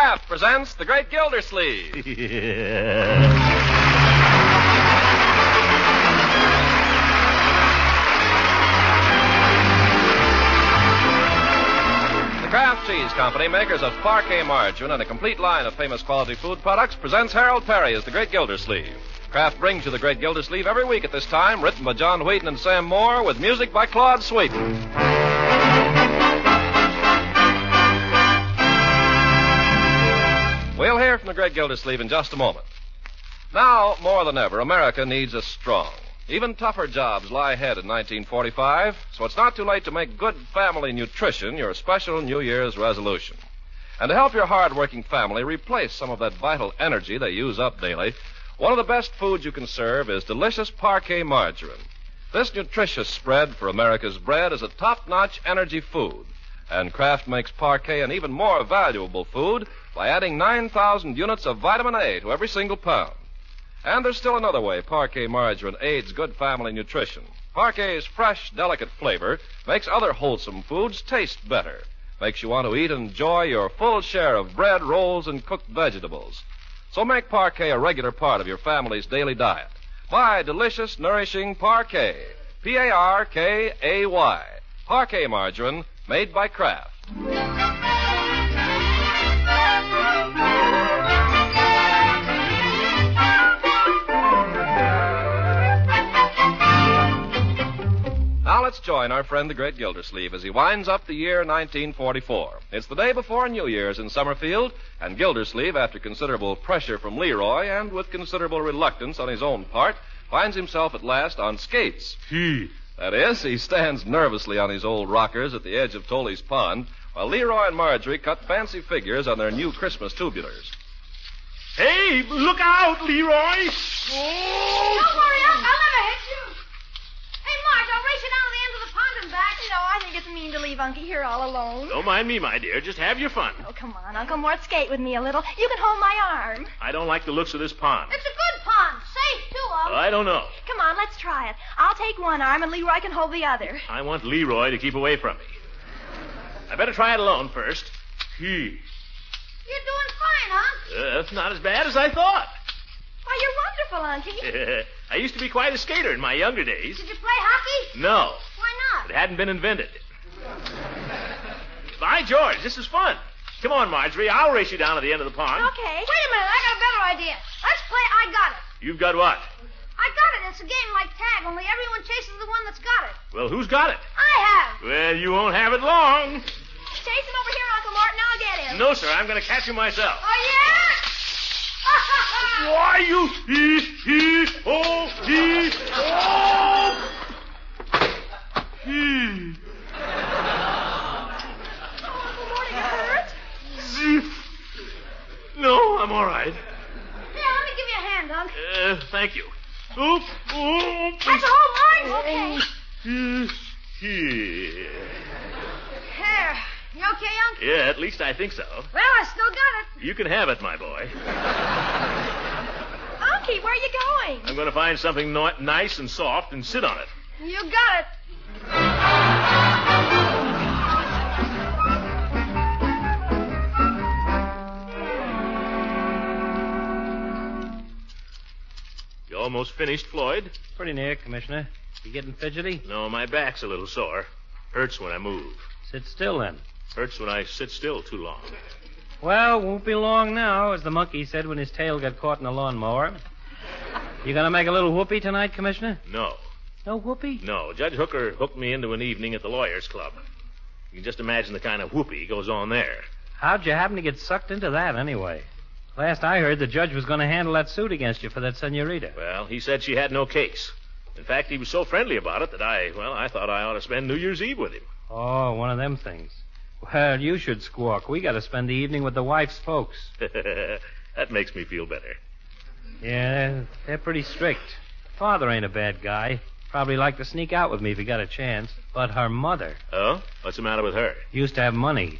Kraft presents The Great Gildersleeve. The Kraft Cheese Company, makers of Parkay margarine and a complete line of famous quality food products, presents Harold Peary as The Great Gildersleeve. Kraft brings you The Great Gildersleeve every week at this time, written by John Whedon and Sam Moore, with music by Claude Sweeten. We'll hear from the Great Gildersleeve in just a moment. Now, more than ever, America needs a strong. Even tougher jobs lie ahead in 1945, so it's not too late to make good family nutrition your special New Year's resolution. And to help your hard-working family replace some of that vital energy they use up daily, one of the best foods you can serve is delicious Parkay margarine. This nutritious spread for America's bread is a top-notch energy food, and Kraft makes Parkay an even more valuable food by adding 9,000 units of vitamin A to every single pound. And there's still another way Parkay margarine aids good family nutrition. Parkay's fresh, delicate flavor makes other wholesome foods taste better. Makes you want to eat and enjoy your full share of bread, rolls, and cooked vegetables. So make Parkay a regular part of your family's daily diet. Buy delicious, nourishing Parkay. P-A-R-K-A-Y. Parkay margarine made by Kraft. Now let's join our friend the great Gildersleeve as he winds up the year 1944. It's the day before New Year's in Summerfield, and Gildersleeve, after considerable pressure from Leroy and with considerable reluctance on his own part, finds himself at last on skates. That is, he stands nervously on his old rockers at the edge of Tolly's Pond, while Leroy and Marjorie cut fancy figures on their new Christmas tubulars. Hey, look out, Leroy! Don't worry, Unc. I'll never hit you. Hey, Marge, I'll race you down to the end of the pond and back. You know, I think it's mean to leave Unky here all alone. Don't mind me, my dear. Just have your fun. Oh, come on, Uncle Mort, skate with me a little. You can hold my arm. I don't like the looks of this pond. It's a good pond. Safe, too, Unc. I don't know. Come on, let's try it. I'll take one arm and Leroy can hold the other. I want Leroy to keep away from me. I better try it alone first. Gee. You're doing fine, Unc. Uh, that's not as bad as I thought. Why, you're wonderful, Unky. I used to be quite a skater in my younger days. Did you play hockey? No, Why not? it hadn't been invented. By George, this is fun. Come on, Marjorie. I'll race you down to the end of the pond. Okay. Wait a minute. I got a better idea. Let's play I Got It. You've got what? I got it. It's a game like tag, only everyone chases the one that's got it. Well, who's got it? I have. Well, you won't have it long. Chase him over here, Uncle Martin. I'll get him. No, sir. I'm going to catch him myself. Oh, yeah? Why, you he, he, oh, he, oh! He. Uncle Mort, are you hurt? Zip. No, I'm all right. Here, let me give you a hand, Unc. Uh, thank you. Oop, oop. That's a whole line. Okay. Uh, Here. There. You okay, Unc? Yeah, at least I think so. Well, I still got it. You can have it, my boy. Unky, where are you going? I'm going to find something no- nice and soft and sit on it. You got it. Almost finished, Floyd? Pretty near, Commissioner. You getting fidgety? No, my back's a little sore. Hurts when I move. Sit still then. Hurts when I sit still too long. Well, won't be long now, as the monkey said when his tail got caught in a lawnmower. You gonna make a little whoopee tonight, Commissioner? No. No whoopee? No. Judge Hooker hooked me into an evening at the Lawyers Club. You can just imagine the kind of whoopee goes on there. How'd you happen to get sucked into that, anyway? Last I heard, the judge was going to handle that suit against you for that senorita. Well, he said she had no case. In fact, he was so friendly about it that I, well, I thought I ought to spend New Year's Eve with him. Oh, one of them things. Well, you should squawk. We got to spend the evening with the wife's folks. that makes me feel better. Yeah, they're pretty strict. Father ain't a bad guy. Probably like to sneak out with me if he got a chance. But her mother Oh? What's the matter with her? used to have money.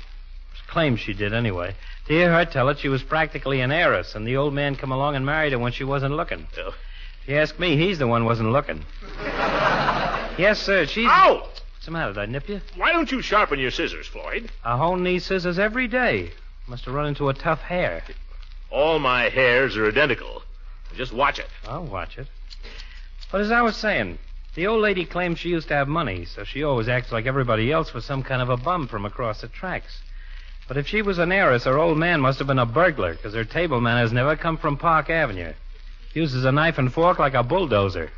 Claims she did anyway. Hear her tell it, she was practically an heiress, and the old man come along and married her when she wasn't looking. Oh. If you ask me, he's the one wasn't looking. yes, sir. She's. Ow! What's the matter? Did I nip you? Why don't you sharpen your scissors, Floyd? I hone these scissors every day. Must have run into a tough hair. All my hairs are identical. Just watch it. I'll watch it. But as I was saying, the old lady claims she used to have money, so she always acts like everybody else was some kind of a bum from across the tracks. But if she was an heiress, her old man must have been a burglar, because her table manners never come from Park Avenue. Uses a knife and fork like a bulldozer.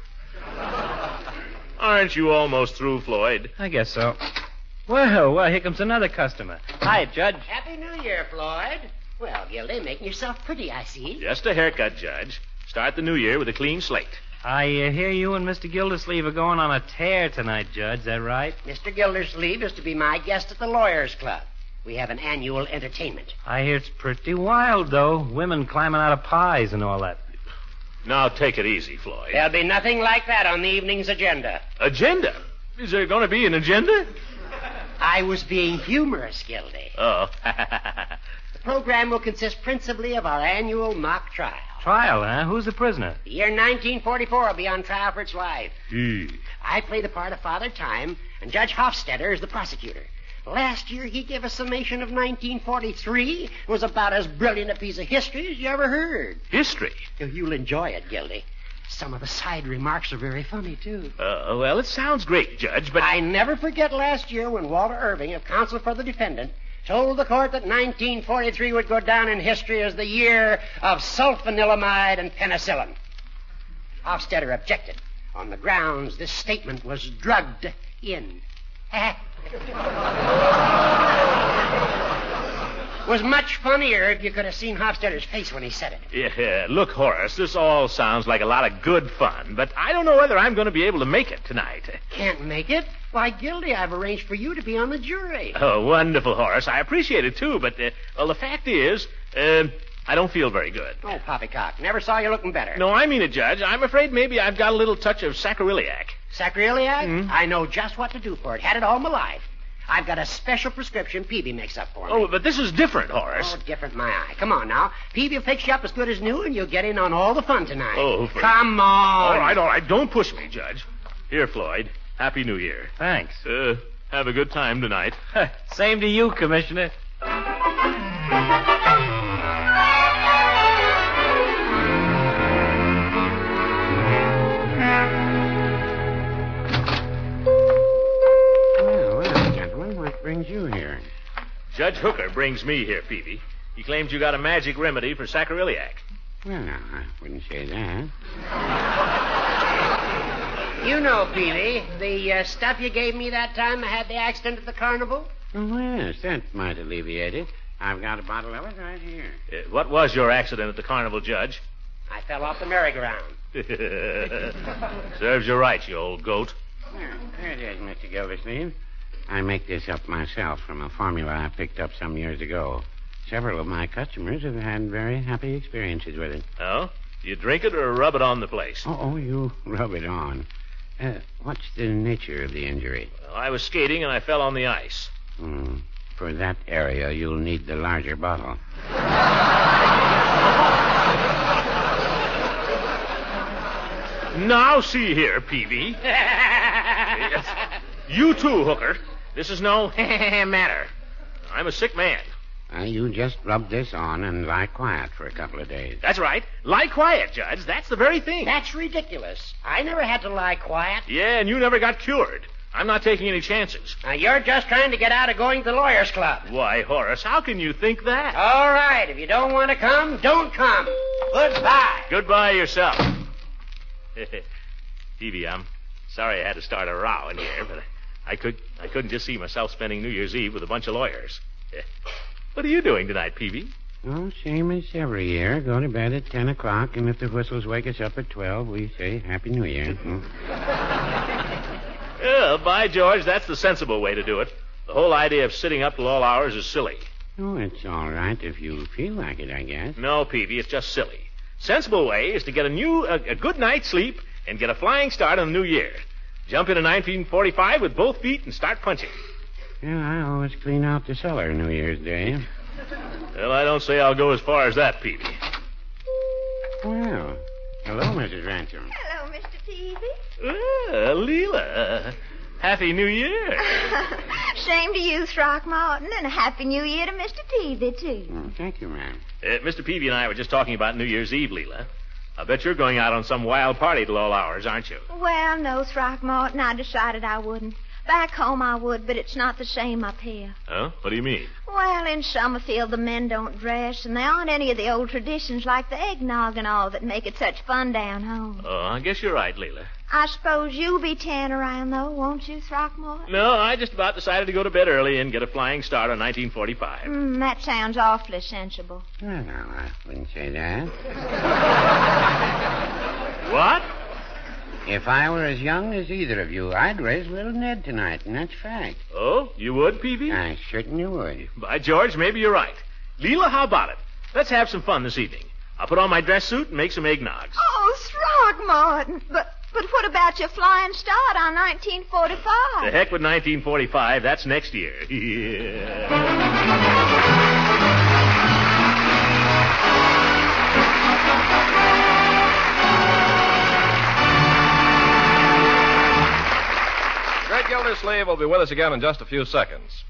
Aren't you almost through, Floyd? I guess so. Well, well, here comes another customer. Hi, Judge. Happy New Year, Floyd. Well, Gildy, making yourself pretty, I see. Just a haircut, Judge. Start the new year with a clean slate. I uh, hear you and Mr. Gildersleeve are going on a tear tonight, Judge. Is that right? Mr. Gildersleeve is to be my guest at the Lawyers Club. We have an annual entertainment. I hear it's pretty wild, though. Women climbing out of pies and all that. Now take it easy, Floyd. There'll be nothing like that on the evening's agenda. Agenda? Is there going to be an agenda? I was being humorous, Gildy. Oh. The program will consist principally of our annual mock trial. Trial, huh? Who's the prisoner? The year 1944 will be on trial for its life. Gee. Hmm. I play the part of Father Time, and Judge Hofstetter is the prosecutor. Last year, he gave a summation of 1943. It was about as brilliant a piece of history as you ever heard. History? You'll enjoy it, Gildy. Some of the side remarks are very funny, too. Uh, well, it sounds great, Judge, but. I never forget last year when Walter Irving, of counsel for the defendant, told the court that 1943 would go down in history as the year of sulfanilamide and penicillin. Hofstetter objected on the grounds this statement was drugged in. was much funnier if you could have seen Hofstetter's face when he said it. Yeah, look, Horace, this all sounds like a lot of good fun, but I don't know whether I'm going to be able to make it tonight. Can't make it? Why, Gildy, I've arranged for you to be on the jury. Oh, wonderful, Horace. I appreciate it, too, but, uh, well, the fact is, uh, I don't feel very good. Oh, poppycock. Never saw you looking better. No, I mean it, Judge. I'm afraid maybe I've got a little touch of sacroiliac. Sacroiliac? Hmm? I know just what to do for it. Had it all my life. I've got a special prescription Peavy makes up for me. Oh, but this is different, Horace. Oh, different, my eye. Come on now. Peavy will fix you up as good as new, and you'll get in on all the fun tonight. Oh, for- Come on. All right, all right. Don't push me, Judge. Here, Floyd. Happy New Year. Thanks. Uh, have a good time tonight. Same to you, Commissioner. Brings you here? Judge Hooker brings me here, Peavy. He claims you got a magic remedy for sacroiliac. Well, now, I wouldn't say that. You know, Peavy, the uh, stuff you gave me that time I had the accident at the carnival? Oh, yes, that might alleviate it. I've got a bottle of it right here. Uh, what was your accident at the carnival, Judge? I fell off the merry-go-round. Serves you right, you old goat. There, there it is, Mr. Gildersleeve. I make this up myself from a formula I picked up some years ago. Several of my customers have had very happy experiences with it. Oh? You drink it or rub it on the place? Oh, oh you rub it on. Uh, what's the nature of the injury? Well, I was skating and I fell on the ice. Hmm. For that area, you'll need the larger bottle. Now, see here, Peavy. Yes. You too, Hooker. This is no matter. I'm a sick man. Uh, you just rub this on and lie quiet for a couple of days. That's right. Lie quiet, Judge. That's the very thing. That's ridiculous. I never had to lie quiet. Yeah, and you never got cured. I'm not taking any chances. Now, you're just trying to get out of going to the Lawyers Club. Why, Horace, how can you think that? All right. If you don't want to come, don't come. Goodbye. Goodbye yourself. Peavy, I'm sorry I had to start a row in here, but I could I couldn't just see myself spending New Year's Eve with a bunch of lawyers. What are you doing tonight, Peavy? Oh, same as every year. Go to bed at 10 o'clock, and if the whistles wake us up at 12, we say Happy New Year. Hmm. Yeah, by George, that's the sensible way to do it. The whole idea of sitting up till all hours is silly. Oh, it's all right if you feel like it, I guess. No, Peavy, it's just silly. Sensible way is to get a new, a, a good night's sleep and get a flying start on the new year. Jump into 1945 with both feet and start punching. Yeah, I always clean out the cellar New Year's Day. Well, I don't say I'll go as far as that, Peavy. Well, hello, Mrs. Ransom. Hello, Mr. Peavy. Ah, Leela. Happy New Year. Same to you, Throckmorton, and a happy new year to Mr. Peavy, too. Oh, thank you, ma'am. Uh, Mr. Peavy and I were just talking about New Year's Eve, Leela. I bet you're going out on some wild party till all hours, aren't you? Well, no, Throckmorton, I decided I wouldn't. Back home I would, but it's not the same up here. Huh? What do you mean? Well, in Summerfield the men don't dress, and there aren't any of the old traditions like the eggnog and all that make it such fun down home. Oh, I guess you're right, Leela. I suppose you'll be tan around, though, won't you, Throckmorton? No, I just about decided to go to bed early and get a flying start on 1945. Mm, that sounds awfully sensible. Well, I wouldn't say that. What? If I were as young as either of you, I'd raise little Ned tonight, and that's fact. Oh, you would, Peavy? I certainly would. By George, maybe you're right. Leela, how about it? Let's have some fun this evening. I'll put on my dress suit and make some eggnogs. Oh, Throckmorton, but but what about your flying start on 1945? The heck with 1945. That's next year. Great Gildersleeve will be with us again in just a few seconds.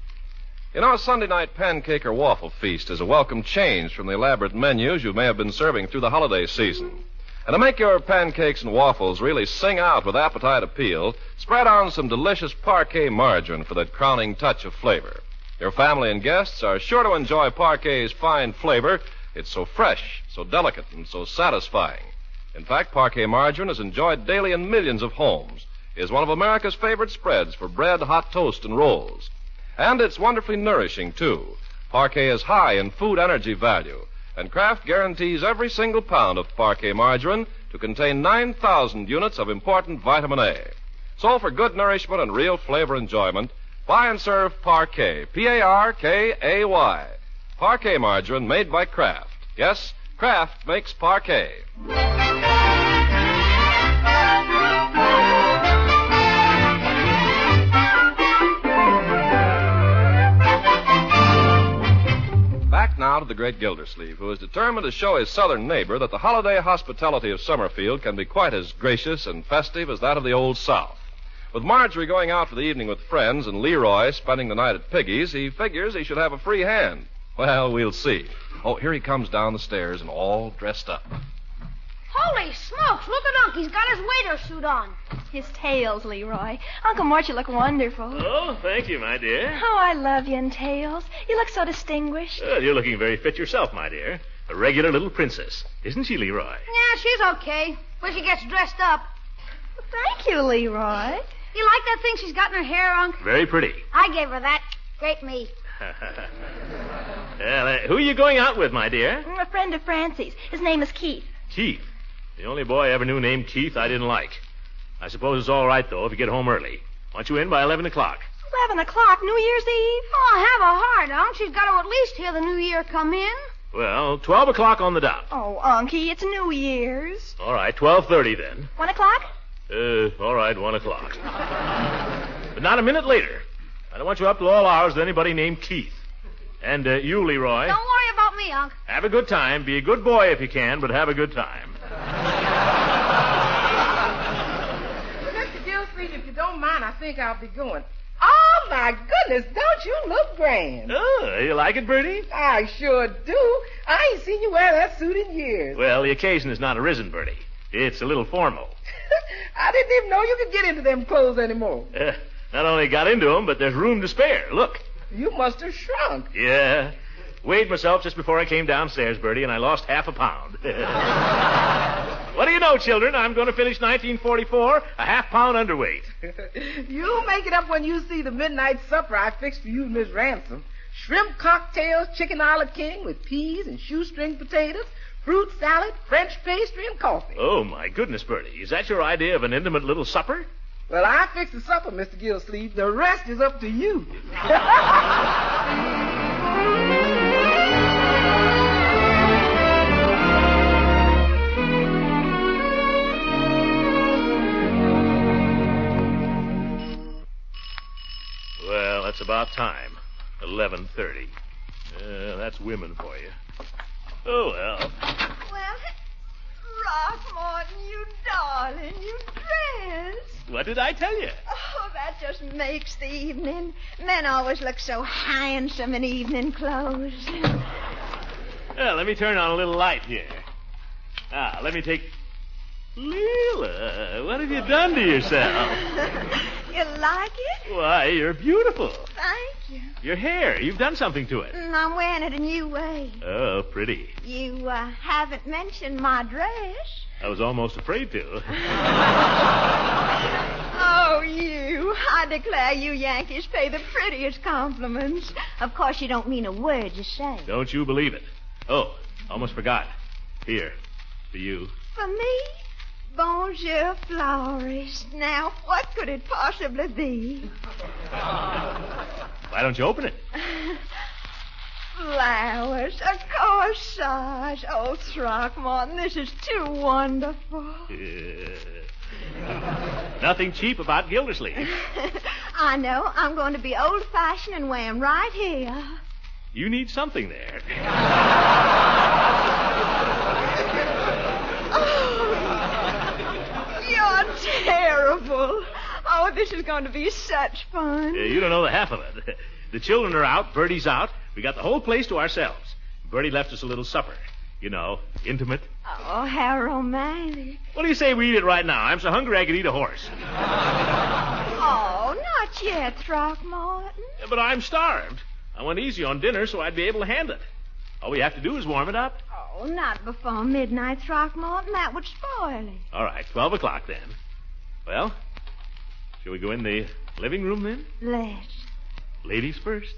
You know, a Sunday night pancake or waffle feast is a welcome change from the elaborate menus you may have been serving through the holiday season. And to make your pancakes and waffles really sing out with appetite appeal, spread on some delicious Parkay margarine for that crowning touch of flavor. Your family and guests are sure to enjoy Parkay's fine flavor. It's so fresh, so delicate, and so satisfying. In fact, Parkay margarine is enjoyed daily in millions of homes, is one of America's favorite spreads for bread, hot toast, and rolls. And it's wonderfully nourishing, too. Parkay is high in food energy value and Kraft guarantees every single pound of Parkay margarine to contain 9,000 units of important vitamin A. So for good nourishment and real flavor enjoyment, buy and serve Parkay, P-A-R-K-A-Y. Parkay margarine made by Kraft. Yes, Kraft makes Parkay. Now to the great Gildersleeve, who is determined to show his southern neighbor that the holiday hospitality of Summerfield can be quite as gracious and festive as that of the Old South. With Marjorie going out for the evening with friends and Leroy spending the night at Piggy's, he figures he should have a free hand. Well, we'll see. Oh, here he comes down the stairs and all dressed up. Holy smokes, look at Unc. He's got his waiter suit on. His tails, Leroy. Uncle Mort, you look wonderful. Oh, thank you, my dear. Oh, I love you in tails. You look so distinguished. Well, you're looking very fit yourself, my dear. A regular little princess. Isn't she, Leroy? Yeah, she's okay. When she gets dressed up. Thank you, Leroy. You like that thing she's got in her hair, Unc? Very pretty. I gave her that. Great me. well, uh, who are you going out with, my dear? A friend of Francie's. His name is Keith. Keith. The only boy I ever knew named Keith I didn't like. I suppose it's all right, though, if you get home early. Want you in by 11 o'clock. 11 o'clock, New Year's Eve? Oh, have a heart, Unc. She's got to at least hear the new year come in. Well, 12 o'clock on the dot. Oh, Unky, it's New Year's. All right, 12.30 then. 1 o'clock? Uh, all right, 1 o'clock. but not a minute later. I don't want you up till all hours with anybody named Keith. And uh, you, Leroy. Don't worry about me, Unc. Have a good time. Be a good boy if you can, but have a good time. Mr. Gilsleeve, if you don't mind, I think I'll be going. Oh, my goodness, don't you look grand? Oh, you like it, Birdie? I sure do. I ain't seen you wear that suit in years. Well, the occasion has not arisen, Birdie. It's a little formal. I didn't even know you could get into them clothes anymore. Uh, Not only got into them, but there's room to spare. Look. You must have shrunk. Yeah. Weighed myself just before I came downstairs, Birdie, and I lost half a pound. what do you know, children? I'm going to finish 1944 a half pound underweight. You'll make it up when you see the midnight supper I fixed for you and Miss Ransom. Shrimp cocktails, chicken a la king with peas and shoestring potatoes, fruit salad, French pastry, and coffee. Oh, my goodness, Birdie. Is that your idea of an intimate little supper? Well, I fixed the supper, Mr. Gillsleeve. The rest is up to you. That's about time. 11.30. Uh, that's women for you. Oh, well. Well, Throckmorton, you darling, you dress. What did I tell you? Oh, that just makes the evening. Men always look so handsome in evening clothes. Well, let me turn on a little light here. Ah, let me take. Leela, what have you done to yourself? you like it? Why, you're beautiful. Thank you. Your hair, you've done something to it. Mm, I'm wearing it a new way. Oh, pretty. You uh, haven't mentioned my dress. I was almost afraid to. Oh, you. I declare you Yankees pay the prettiest compliments. Of course, you don't mean a word you say. Don't you believe it? Oh, almost forgot. Here, for you. For me? Bonjour, florist. Now, what could it possibly be? Why don't you open it? Flowers, a corsage. Oh, Throckmorton, this is too wonderful. Uh, nothing cheap about Gildersleeve. I know. I'm going to be old fashioned and wear 'em right here. You need something there. You're terrible. Oh, this is going to be such fun. You don't know the half of it. The children are out, Birdie's out. We got the whole place to ourselves. Birdie left us a little supper. You know, intimate. Oh, how romantic. What do you say we eat it right now? I'm so hungry I could eat a horse. Oh, not yet, Throckmorton. Yeah, but I'm starved. I went easy on dinner so I'd be able to handle it. All we have to do is warm it up. Oh, not before midnight, Throckmorton. That would spoil it. All right, 12 o'clock then. Well, shall we go in the living room then? Let's. Ladies first.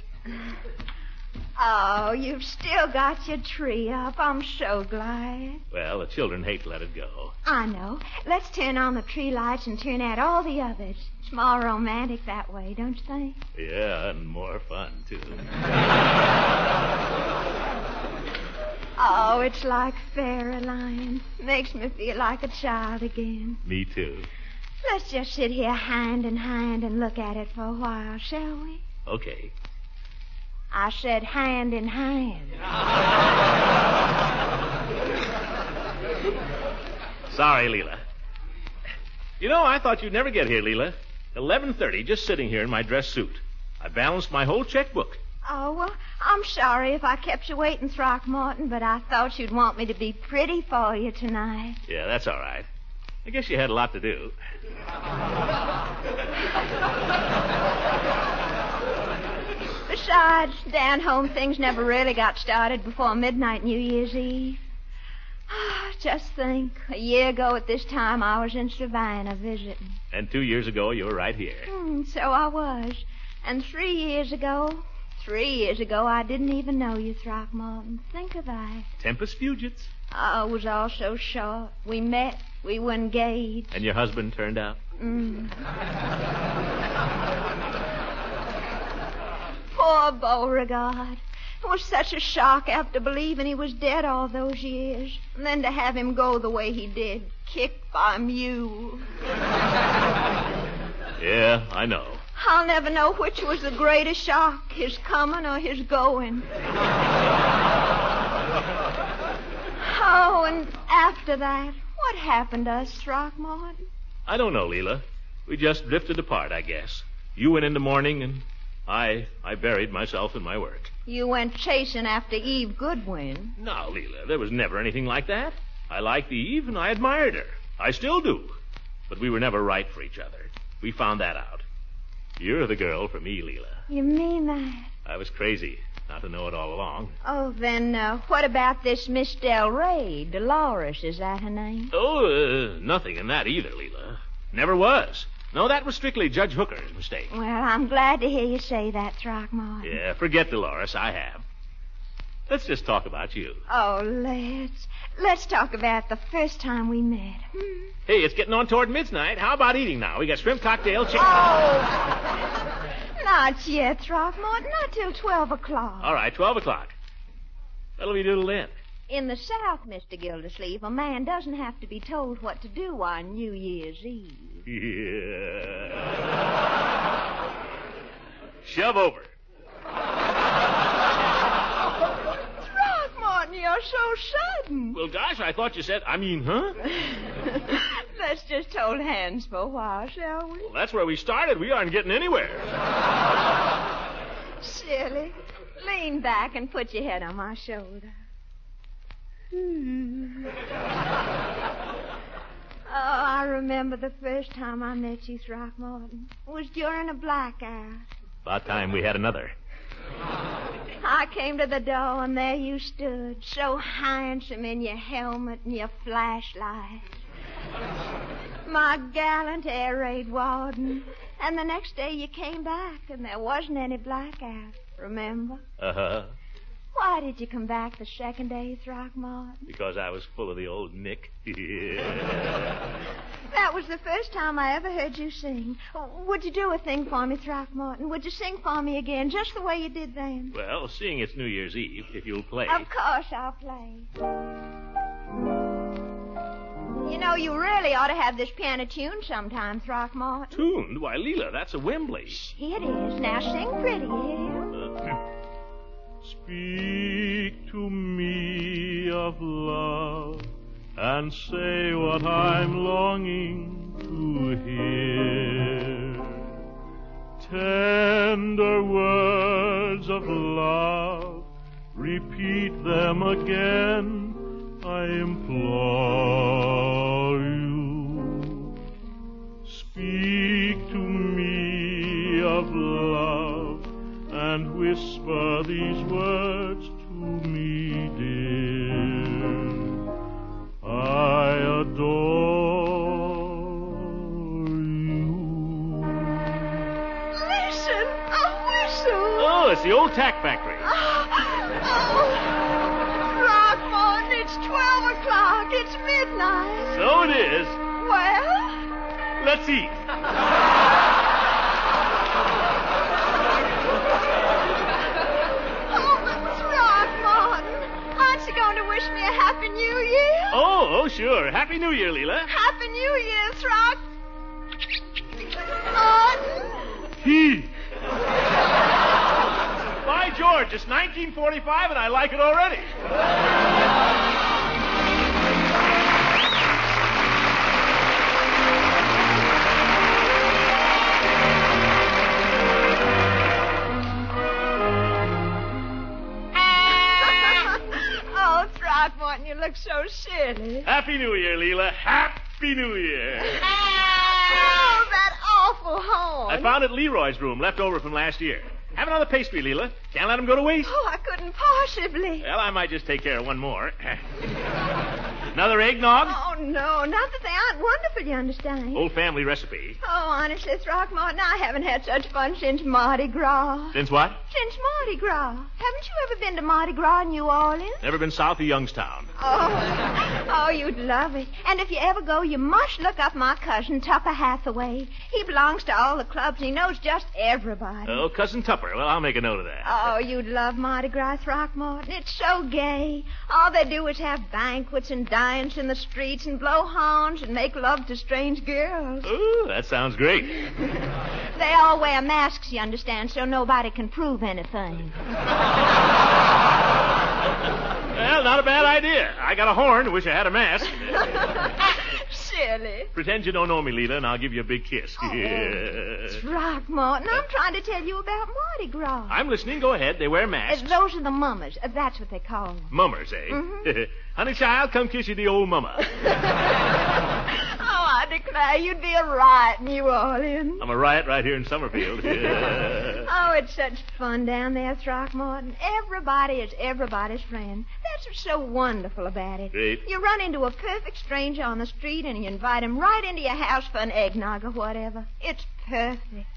Oh, you've still got your tree up. I'm so glad. Well, the children hate to let it go. I know. Let's turn on the tree lights and turn out all the others. It's more romantic that way, don't you think? Yeah, and more fun, too. Oh, it's like fairyland. Makes me feel like a child again. Me, too. Let's just sit here hand in hand and look at it for a while, shall we? Okay. I said hand in hand. Sorry, Leela. You know, I thought you'd never get here, Leela. 11.30, just sitting here in my dress suit. I balanced my whole checkbook. Oh, well, I'm sorry if I kept you waiting, Throckmorton, but I thought you'd want me to be pretty for you tonight. Yeah, that's all right. I guess you had a lot to do. Besides, down home things never really got started before midnight New Year's Eve. Just think, a year ago at this time I was in Savannah visiting. And two years ago, you were right here. Hmm, so I was. And three years ago, three years ago, I didn't even know you, Throckmorton. Think of that. Tempest Fugits. Oh, it was all so short. We met, we were engaged. And your husband turned out? Mm. Poor Beauregard. It was such a shock after believing he was dead all those years. And then to have him go the way he did, kicked by a mule. Yeah, I know. I'll never know which was the greatest shock, his coming or his going. Oh, and after that, what happened to us, Throckmorton? I don't know, Leela. We just drifted apart, I guess. You went in the mourning, and I I buried myself in my work. You went chasing after Eve Goodwin. No, Leela, there was never anything like that. I liked Eve, and I admired her. I still do. But we were never right for each other. We found that out. You're the girl for me, Leela. You mean that? I was crazy not to know it all along. Oh, then uh, what about this Miss Del Rey? Dolores, is that her name? Oh, uh, nothing in that either, Leela. Never was. No, that was strictly Judge Hooker's mistake. Well, I'm glad to hear you say that, Throckmorton. Yeah, forget Dolores. I have. Let's just talk about you. Oh, let's. Let's talk about the first time we met. Hmm. Hey, it's getting on toward midnight. How about eating now? We got shrimp cocktail, chicken. Oh! Not yet, Throckmorton. Not till 12 o'clock. All right, 12 o'clock. What'll we do then? In the South, Mr. Gildersleeve, a man doesn't have to be told what to do on New Year's Eve. Yeah. Shove over. Throckmorton, you're so sudden. Well, gosh, I thought you said, I mean, huh? Let's just hold hands for a while, shall we? Well, that's where we started. We aren't getting anywhere. Silly. Lean back and put your head on my shoulder. Hmm. oh, I remember the first time I met you, Throckmorton. It was during a blackout. About time we had another. I came to the door, and there you stood, so handsome in your helmet and your flashlight. My gallant air raid warden. And the next day you came back, and there wasn't any blackout. Remember? Uh huh. Why did you come back the second day, Throckmorton? Because I was full of the old Nick. that was the first time I ever heard you sing. Would you do a thing for me, Throckmorton? Would you sing for me again, just the way you did then? Well, seeing it's New Year's Eve, if you'll play. Of course I'll play. You know, you really ought to have this piano tuned sometime, Throckmorton. Tuned? Why, Leela, that's a Wembley. It is. Now sing pretty, yeah? Uh, speak to me of love and say what I'm longing to hear. Tender words of love, repeat them again, I implore Speak to me of love and whisper these words to me, dear. I adore you. Listen, a whistle. Oh, it's the old tack factory. Oh, oh. Throckmorton, it's 12 o'clock. It's midnight. So it is. Well? Let's eat. Oh, but Throckmorton, aren't you going to wish me a Happy New Year? Oh, oh, sure. Happy New Year, Leela. Happy New Year, Throck. Martin. He. By George, it's 1945 and I like it already. Look so silly. Happy New Year, Leela. Happy New Year. Oh, that awful horn. I found it in Leroy's room, left over from last year. Have another pastry, Leela. Can't let them go to waste. Oh, I couldn't possibly. Well, I might just take care of one more. Another eggnog? Oh, Oh, no. Not that they aren't wonderful, you understand. Old family recipe. Oh, honestly, Throckmorton, I haven't had such fun since Mardi Gras. Since what? Since Mardi Gras. Haven't you ever been to Mardi Gras in New Orleans? Never been south of Youngstown. Oh, oh, you'd love it. And if you ever go, you must look up my cousin, Tupper Hathaway. He belongs to all the clubs. He knows just everybody. Oh, Cousin Tupper. Well, I'll make a note of that. Oh, you'd love Mardi Gras, Throckmorton. It's so gay. All they do is have banquets and dance in the streets and blow horns and make love to strange girls. Ooh, that sounds great. They all wear masks, you understand, so nobody can prove anything. Well, not a bad idea. I got a horn. Wish I had a mask. Pretend you don't know me, Leela, and I'll give you a big kiss. Oh. Throckmorton, I'm trying to tell you about Mardi Gras. I'm listening. Go ahead. They wear Uh, masks. those are the mummers. Uh, that's what they call them. Mummers, eh? Mhm. Honey child, come kiss you the old mummer. I declare you'd be a riot in New Orleans. I'm a riot right here in Summerfield. Oh, it's such fun down there, Throckmorton. Everybody is everybody's friend. That's what's so wonderful about it. Great. You run into a perfect stranger on the street and you invite him right into your house for an eggnog or whatever. It's perfect.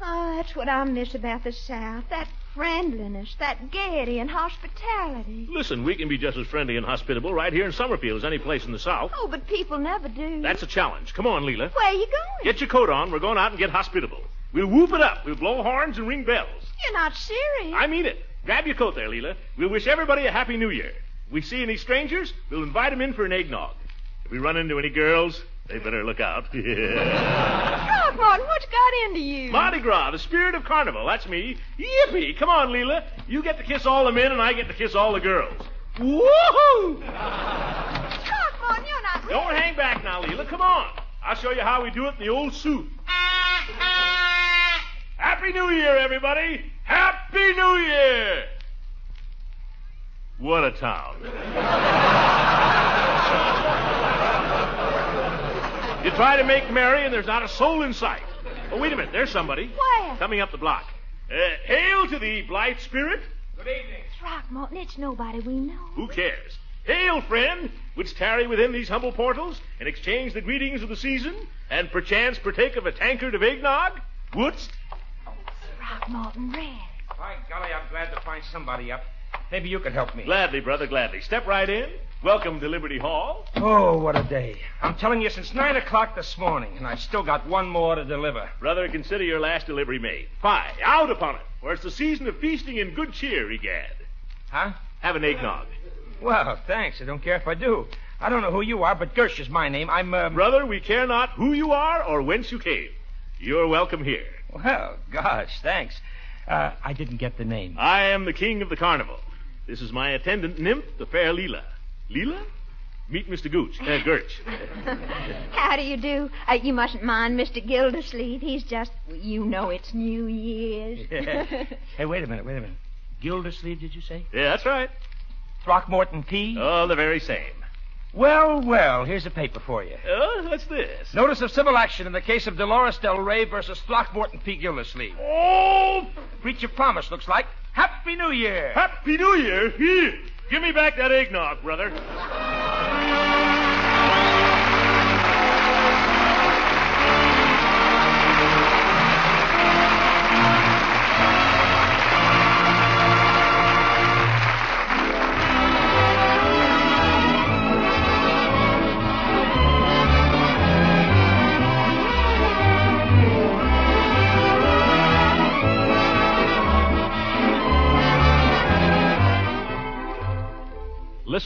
Oh, that's what I miss about the South. That friendliness, that gaiety and hospitality. Listen, we can be just as friendly and hospitable right here in Summerfield as any place in the South. Oh, but people never do. That's a challenge. Come on, Leela. Where are you going? Get your coat on. We're going out and get hospitable. We'll whoop it up. We'll blow horns and ring bells. You're not serious. I mean it. Grab your coat there, Leela. We'll wish everybody a happy new year. If we see any strangers, we'll invite them in for an eggnog. If we run into any girls, they better look out. Throckmorton, what's got into you? Mardi Gras, the spirit of carnival. That's me. Yippee! Come on, Leela. You get to kiss all the men, and I get to kiss all the girls. Woohoo! Throckmorton, you're not Don't hang back now, Leela. Come on. I'll show you how we do it in the old suit. Happy New Year, everybody! Happy New Year! What a town. Try to make merry, and there's not a soul in sight. Oh, wait a minute. There's somebody. Where? Coming up the block. Uh, hail to thee, blithe spirit. Good evening. Throckmorton, it's nobody we know. Who cares? Hail, friend, wouldst tarry within these humble portals and exchange the greetings of the season, and perchance partake of a tankard of eggnog? Wouldst? Throckmorton Red. By golly, I'm glad to find somebody up. Maybe you can help me. Gladly, brother, gladly. Step right in. Welcome to Liberty Hall. Oh, what a day. I'm telling you, since 9 o'clock this morning, and I've still got one more to deliver. Brother, consider your last delivery made. Fie, out upon it, for it's the season of feasting and good cheer, egad. Huh? Have an eggnog. Well, thanks. I don't care if I do. I don't know who you are, but Gersh is my name. I'm, uh... Brother, we care not who you are or whence you came. You're welcome here. Well, gosh, thanks. Uh, I didn't get the name. I am the king of the carnival. This is my attendant nymph, the fair Leela. Leela? Meet Mr. Gooch, uh, Gerch. How do you do? Uh, you mustn't mind Mr. Gildersleeve. He's just, you know, it's New Year's. hey, wait a minute, wait a minute. Gildersleeve, did you say? Yeah, that's right. Throckmorton P? Oh, the very same. Well, well, here's a paper for you. Oh, what's this? Notice of civil action in the case of Dolores Del Rey versus Throckmorton P. Gildersleeve. Oh! Breach of promise, looks like. Happy New Year! Happy New Year? Here. Give me back that eggnog, brother.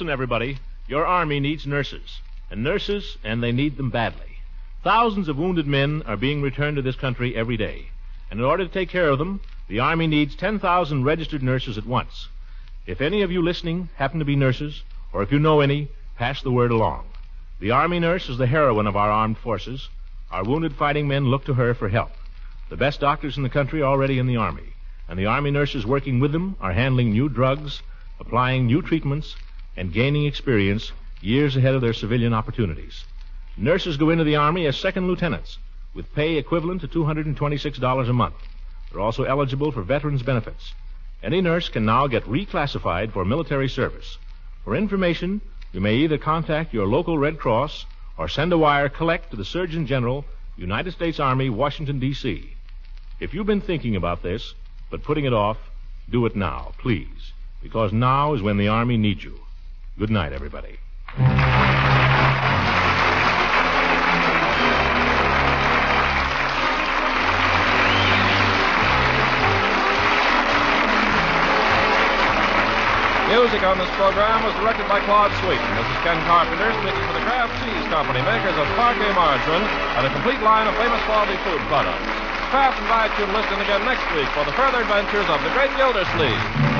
Listen, everybody. Your army needs nurses. And nurses, and they need them badly. Thousands of wounded men are being returned to this country every day. And in order to take care of them, the Army needs 10,000 registered nurses at once. If any of you listening happen to be nurses, or if you know any, pass the word along. The Army nurse is the heroine of our armed forces. Our wounded fighting men look to her for help. The best doctors in the country are already in the Army, and the Army nurses working with them are handling new drugs, applying new treatments, and gaining experience years ahead of their civilian opportunities. Nurses go into the Army as second lieutenants with pay equivalent to $226 a month. They're also eligible for veterans benefits. Any nurse can now get reclassified for military service. For information, you may either contact your local Red Cross or send a wire collect to the Surgeon General, United States Army, Washington, D.C. If you've been thinking about this, but putting it off, do it now, please, because now is when the Army needs you. Good night, everybody. Music on this program was directed by Claude Sweet. This is Ken Carpenter speaking for the Kraft Cheese Company, makers of Parkay margarine and a complete line of famous quality food products. Kraft invites you to listen again next week for the further adventures of the great Gildersleeve.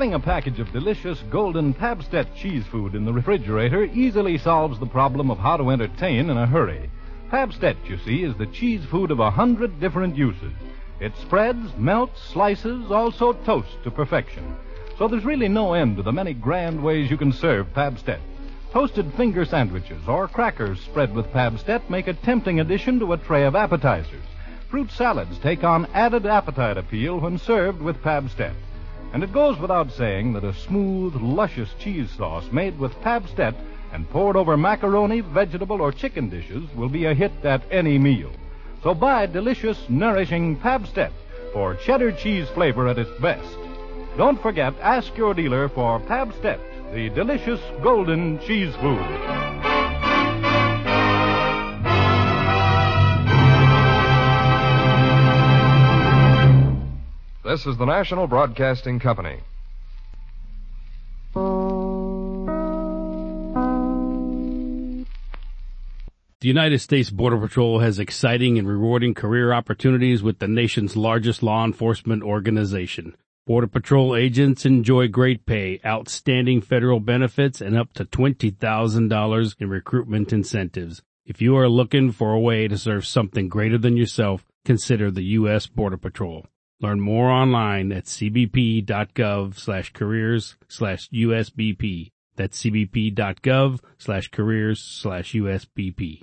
Having a package of delicious golden Pabst-ett cheese food in the refrigerator easily solves the problem of how to entertain in a hurry. Pabst-ett, you see, is the cheese food of a hundred different uses. It spreads, melts, slices, also toasts to perfection. So there's really no end to the many grand ways you can serve Pabst-ett. Toasted finger sandwiches or crackers spread with Pabst-ett make a tempting addition to a tray of appetizers. Fruit salads take on added appetite appeal when served with Pabst-ett. And it goes without saying that a smooth, luscious cheese sauce made with Pabst-ett and poured over macaroni, vegetable, or chicken dishes will be a hit at any meal. So buy delicious, nourishing Pabst-ett for cheddar cheese flavor at its best. Don't forget, ask your dealer for Pabst-ett, the delicious golden cheese food. This is the National Broadcasting Company. The United States Border Patrol has exciting and rewarding career opportunities with the nation's largest law enforcement organization. Border Patrol agents enjoy great pay, outstanding federal benefits, and up to $20,000 in recruitment incentives. If you are looking for a way to serve something greater than yourself, consider the U.S. Border Patrol. Learn more online at cbp.gov slash careers slash USBP. That's cbp.gov slash careers slash USBP.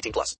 18 plus.